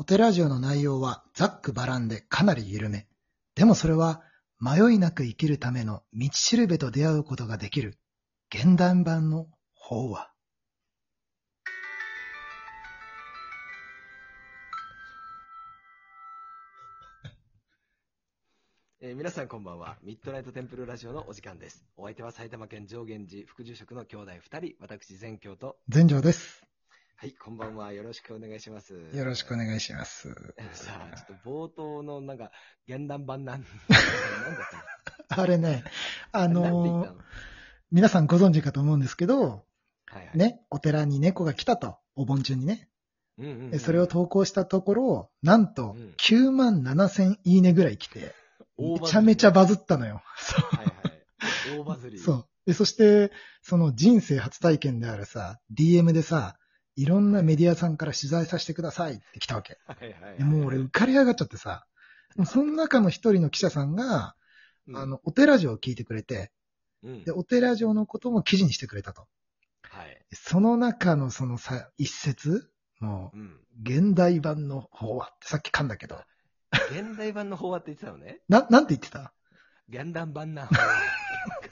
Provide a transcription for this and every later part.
お寺ラジオの内容はざっくばらんでかなり緩め。でもそれは迷いなく生きるための道しるべと出会うことができる現代版の法話。えー皆さんこんばんは。ミッドナイトテンプルラジオのお時間です。お相手は埼玉県上元寺副住職の兄弟二人、私全教と、全城です。はい、こんばんは。よろしくお願いします。よろしくお願いします。さあ、ちょっと冒頭のなんか、現代版なん、なんだった あれね、あのー皆さんご存知かと思うんですけど、はいはい。。ね、お寺に猫が来たと、お盆中にね。うんうん、うん。でそれを投稿したところ、なんとうん9万7千いいねぐらい来て、め 大バズりちゃめちゃバズったのよ。はいはい。大バズり。そう。で、そして、その人生初体験であるさ、DM でさ、いろんなメディアさんから取材させてくださいって来たわけ。はいはいはい。でもう俺浮かれ上がっちゃってさ、その中の一人の記者さんが、うん、あの、お寺城を聞いてくれて、うん、で、お寺城のことも記事にしてくれたと。はい。その中のそのさ、一節、もうん。う、現代版の法話ってさっき噛んだけど、現代版の法話って言ってたのね。な、なんて言ってた？現代版な法話。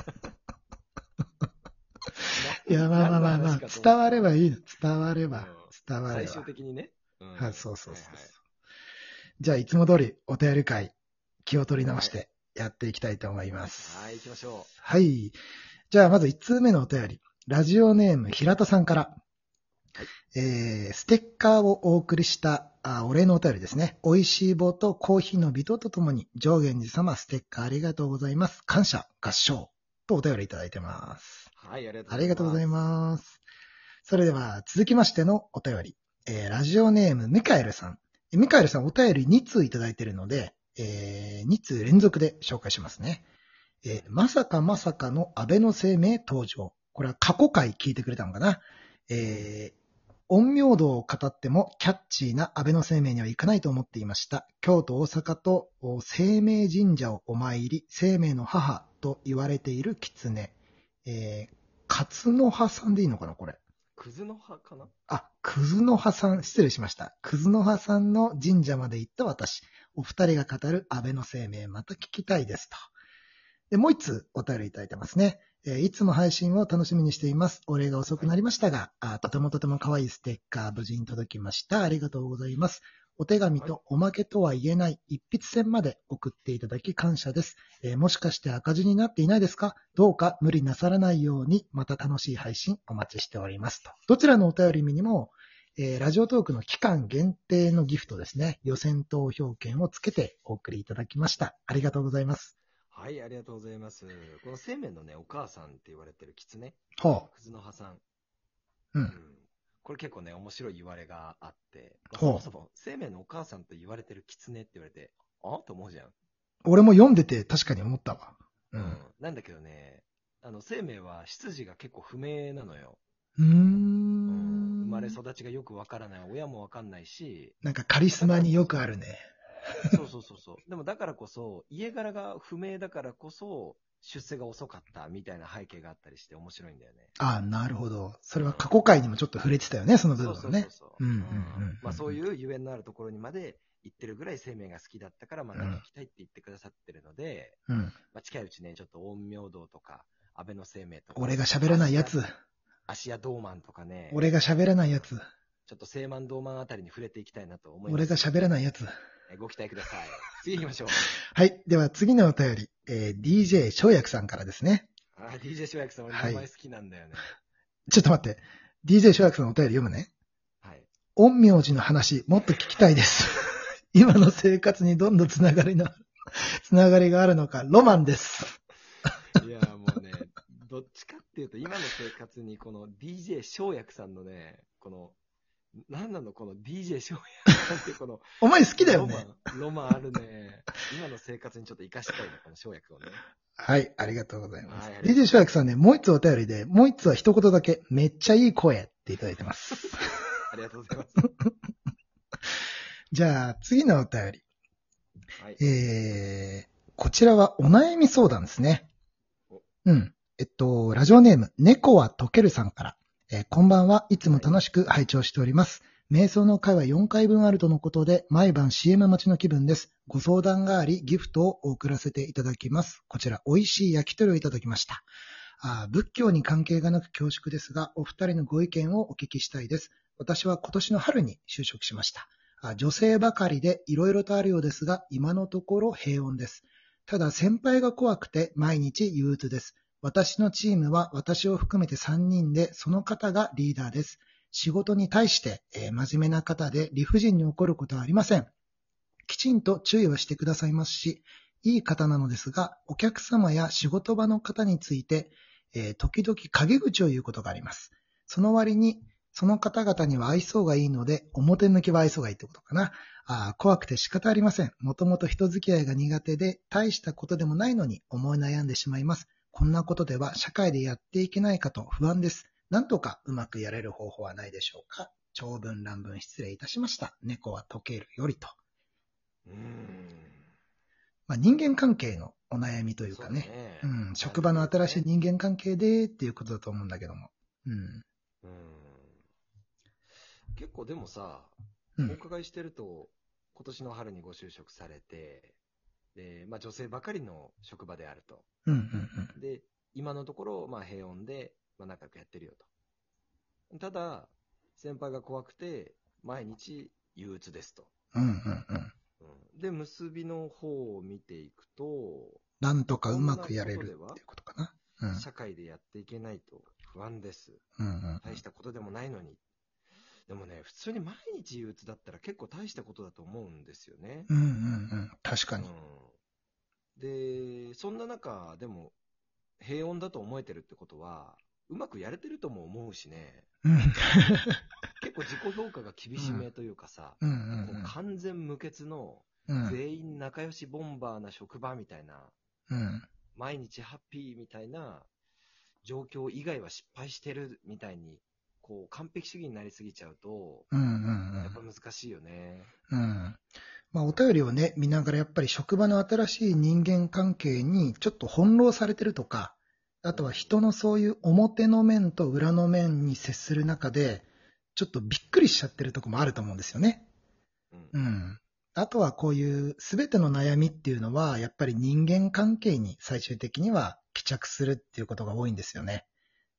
いや、まあまあまあまあ、伝わればいいの。伝わればうん、伝われば。最終的にね。うんはい、そうそうそうそうはいはい。じゃあ、いつも通りお便り会、気を取り直してやっていきたいと思います。はい、行きましょはい。じゃあ、まず1通目のお便り。ラジオネーム、平田さんから。えー、ステッカーをお送りした、あお礼のお便りですね。美味しい棒とコーヒーの微糖とともに、上元寺様ステッカーありがとうございます。感謝、合唱。とお便りいただいてます。はい、ありがとうござい。ます。それでは、続きましてのお便り。えーラジオネーム、ミカエルさん。ミカエルさん、お便り2通いただいているので、え2通連続で紹介しますね。えーまさかまさかの安倍の生命登場。これは過去回聞いてくれたのかな。えー陰陽道を語ってもキャッチーな安倍の生命にはいかないと思っていました。京都、大阪と生命神社をお参り、生命の母と言われている狐。えー、勝の葉さんでいいのかなこれ。クズの葉かな？あ、クズの葉さん、失礼しました。クズの葉さんの神社まで行った私。お二人が語る安倍の生命、また聞きたいですと。で、もう一つお便りいただいてますね。えーいつも配信を楽しみにしています。お礼が遅くなりましたが、あとてもとても可愛いステッカー無事に届きました。ありがとうございます。お手紙とおまけとは言えない一筆線まで送っていただき感謝です。えーもしかして赤字になっていないですか？どうか無理なさらないように、また楽しい配信お待ちしておりますと。どちらのお便りにも、えーラジオトークの期間限定のギフトですね。予選投票券をつけてお送りいただきました。ありがとうございます。はい、ありがとうございます。この生命のね、お母さんって言われてる狐、ほクズの葉さん。う。う。うんこれ結構ね、面白い言われがあって、まあそもそも生命のお母さんと言われてる狐って言われて、あと思うじゃん。俺も読んでて確かに思ったわ。うん。なんだけどね、あの、生命は出自が結構不明なのよ。うーうんん。生まれ育ちがよくわからない、親もわかんないし、なんかカリスマによくあるね。そうそうそうそう。でもだからこそ、家柄が不明だからこそ、出世が遅かったみたいな背景があったりして面白いんだよね。ああ、なるほど。それは過去回にもちょっと触れてたよね、その部分をね。そうそう。うんうんうんまあそういうゆえんのあるところにまで行ってるぐらい生命が好きだったから、また聞きたいって言ってくださってるので、うん。まあ近いうちね、ちょっと陰陽道とか、安倍の生命とか。俺が喋らないやつ。芦屋道満とかね、俺が喋らないやつ。ちょっと聖満道満あたりに触れていきたいなと思います。俺が喋らないやつ。えご期待ください。次行きましょう。はい。では次のお便り。えー DJ 翔薬さんからですね。あ、DJ 翔薬さん、俺はい名前好きなんだよね。ちょっと待って。DJ 翔薬さんのお便り読むね。はい。陰陽師の話、もっと聞きたいです。今の生活にどんどんつながりの、つながりがあるのか、ロマンです。いや、もうね、どっちかっていうと、今の生活にこの DJ 翔薬さんのね、この、なんなのこの DJ 翔薬さんってこの、お前好きだよね。ロマン、ロマンあるね。今の生活にちょっと活かしたいな、この翔薬をね。はい、ありがとうございます。はい DJ 翔薬さんね、もう一つお便りで、もう一つは一言だけ、めっちゃいい声っていただいてます。ありがとうございます。じゃあ、次のお便り。はい。えー、こちらはお悩み相談ですねお。うん。えっと、ラジオネーム、猫は溶けるさんから。えーこんばんは。いつも楽しく拝聴しております。瞑想の回は4回分あるとのことで、毎晩 CM 待ちの気分です。ご相談があり、ギフトを送らせていただきます。こちら、美味しい焼き鳥をいただきました。あ仏教に関係がなく恐縮ですが、お二人のご意見をお聞きしたいです。私は今年の春に就職しました。あ女性ばかりで色々とあるようですが、今のところ平穏です。ただ先輩が怖くて毎日憂鬱です。私のチームは私を含めて3人で、その方がリーダーです。仕事に対して、えー真面目な方で理不尽に起こることはありません。きちんと注意はしてくださいますし、いい方なのですが、お客様や仕事場の方について、えー時々陰口を言うことがあります。その割に、その方々には愛想がいいので、表向きは愛想がいいってことかな。あ怖くて仕方ありません。もともと人付き合いが苦手で、大したことでもないのに思い悩んでしまいます。こんなことでは社会でやっていけないかと不安です。なんとかうまくやれる方法はないでしょうか？長文乱文失礼いたしました。猫は溶けるよりと。うーん。まあ、人間関係のお悩みというかね。ねうん、職場の新しい人間関係でっていうことだと思うんだけども。うん。うん。結構でもさ、うん。お伺いしてると、今年の春にご就職されて、で、まあ女性ばかりの職場であると。うんうんうん。で、今のところ、まあ平穏で、まあ仲良くやってるよと。ただ、先輩が怖くて、毎日憂鬱ですと。うんうんうん。うん、で、結びの方を見ていくと、なんとかうまくやれるっていうことかな。うん。社会でやっていけないと不安です。うんうん大したことでもないのに。でもね、普通に毎日憂鬱だったら結構大したことだと思うんですよね。うんうんうん。確かに。うん、で、そんな中、でも、平穏だと思えてるってことは、うまくやれてるとも思うしね、うん。結構自己評価が厳しめというかさ、うんう完全無欠の。全員仲良しボンバーな職場みたいな、うん。毎日ハッピーみたいな状況以外は失敗してるみたいに、こう完璧主義になりすぎちゃうと、うんうんうんやっぱ難しいよね。うん。まあ、お便りをね、見ながらやっぱり職場の新しい人間関係にちょっと翻弄されてるとか、あとは人のそういう表の面と裏の面に接する中で、ちょっとびっくりしちゃってるとこもあると思うんですよね。うんうん。あとはこういう全ての悩みっていうのは、やっぱり人間関係に最終的には帰着するっていうことが多いんですよね。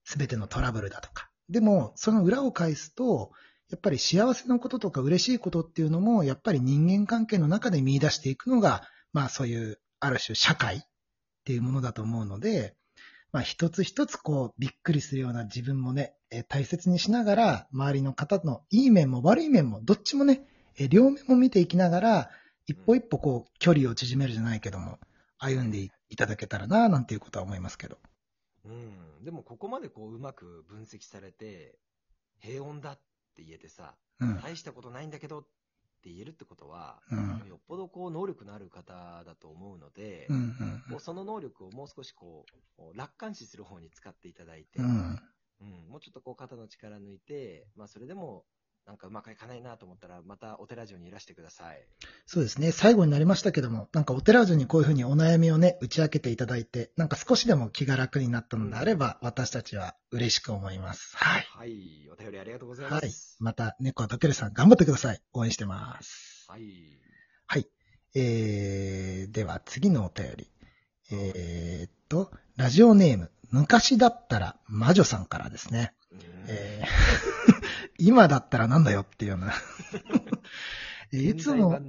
全てのトラブルだとか。でも、その裏を返すと、やっぱり幸せのこととか嬉しいことっていうのも、やっぱり人間関係の中で見出していくのが、まあそういう、ある種社会っていうものだと思うので、まあ一つ一つこう、びっくりするような自分もね、え大切にしながら、周りの方のいい面も悪い面も、どっちもね、え両面も見ていきながら、一歩一歩こう、距離を縮めるじゃないけども、歩んでいただけたらな、なんていうことは思いますけど。うん。でもここまでこううまく分析されて、平穏だって言えてさ、うん。大したことないんだけどって言えるってことは、うん。よっぽどこう能力のある方だと思うので、うん。うんこうその能力をもう少しこう、楽観視する方に使っていただいて、うん。うん。うんもうちょっとこう肩の力抜いて、まあそれでも、なんかうまくいかないなと思ったら、またお寺城にいらしてください。そうですね。最後になりましたけども、なんかお寺城にこういうふうにお悩みをね、打ち明けていただいて、なんか少しでも気が楽になったのであれば、私たちは嬉しく思います。はい。はい。お便りありがとうございまはいす。。また、猫はとけるさん頑張ってください。応援してます。はい。はい。えー、では次のお便り。えーっと、ラジオネーム、昔だったら魔女さんからですね。うんえー今だったらなんだよっていうような。いつも、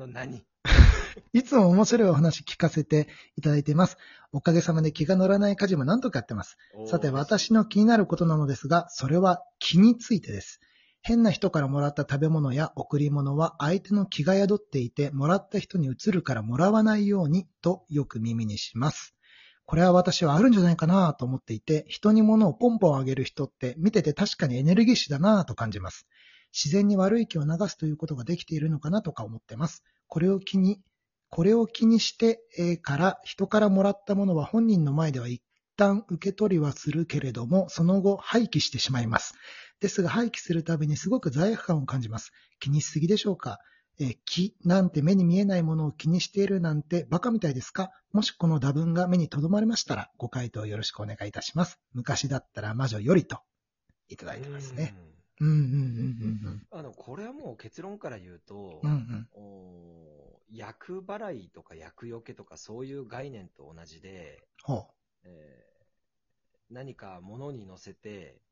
いつも面白いお話聞かせていただいています。おかげさまで気が乗らない家事も何とかやってます。さて、私の気になることなのですが、それは気についてです。変な人からもらった食べ物や贈り物は相手の気が宿っていて、もらった人に移るからもらわないようにとよく耳にします。これは私はあるんじゃないかなと思っていて、人に物をポンポンあげる人って見てて確かにエネルギッシュだなと感じます。自然に悪い気を流すということができているのかなとか思ってます。これを気に、これを気にして、から、人からもらったものは本人の前では一旦受け取りはするけれども、その後廃棄してしまいます。ですが廃棄するたびにすごく罪悪感を感じます。気にしすぎでしょうか？えー気なんて目に見えないものを気にしているなんてバカみたいですか？もしこの打分が目に留まりましたら、ご回答よろしくお願いいたします。昔だったら魔女よりと、いただいてますね。うんうんうんあの、これはもう結論から言うと、うん。うんうん。お役払いとか役よけとかそういう概念と同じで、ほえー何か物に乗せて、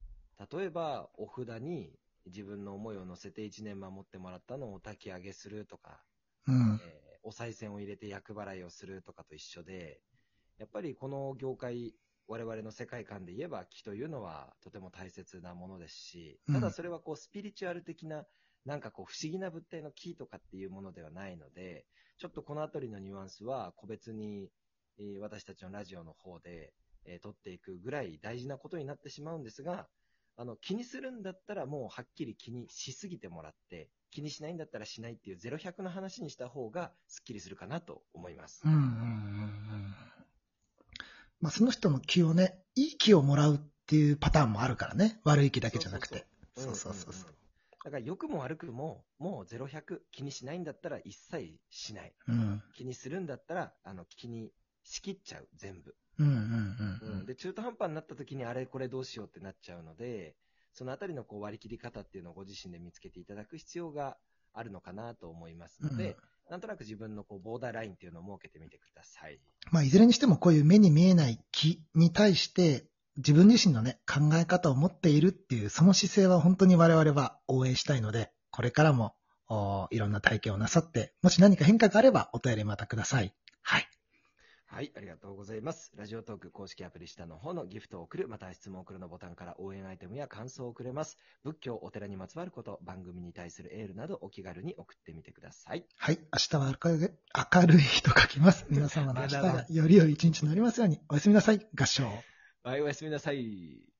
例えばお札に自分の思いを乗せて1年守ってもらったのをお焚き上げするとか、う。うん。えーお賽銭を入れて厄払いをするとかと一緒で、やっぱりこの業界、我々の世界観で言えば気というのはとても大切なものですし、ただそれはこうスピリチュアル的な、なんかこう不思議な物体のキーとかっていうものではないので、ちょっとこのあたりのニュアンスは個別に、えー私たちのラジオの方で、えー取っていくぐらい大事なことになってしまうんですが、あの、気にするんだったらもうはっきり気にしすぎてもらって、気にしないんだったらしないっていう0100の話にした方がスッキリするかなと思いますうん。うんうんうん。まあ、その人の気をね、いい気をもらうっていうパターンもあるからね。悪い気だけじゃなくて。そうそうそうそう。だから良くも悪くも、もう0100気にしないんだったら一切しない。うん。気にするんだったら、あの、気にしきっちゃう、全部。うんうんうんうん。で、中途半端になった時にあれこれどうしようってなっちゃうので、そのあたりのこう割り切り方っていうのをご自身で見つけていただく必要があるのかなと思いますので、なんとなく自分のこうボーダーラインっていうのを設けてみてください。まあ、いずれにしてもこういう目に見えない気に対して、自分自身のね、考え方を持っているっていう、その姿勢は本当に我々は応援したいので、これからも、おいろんな体験をなさって、もし何か変化があればお便りまたください。はい。はい、ありがとうございます。ラジオトーク公式アプリ下の方のギフトを送る、または質問を送るのボタンから応援アイテムや感想をくれます。仏教、お寺にまつわること、番組に対するエールなどお気軽に送ってみてください。はい。明日は明るい明るい日と書きます。皆様の明日がより良い一日になりますように。おやすみなさい。合唱。はい、おやすみなさい。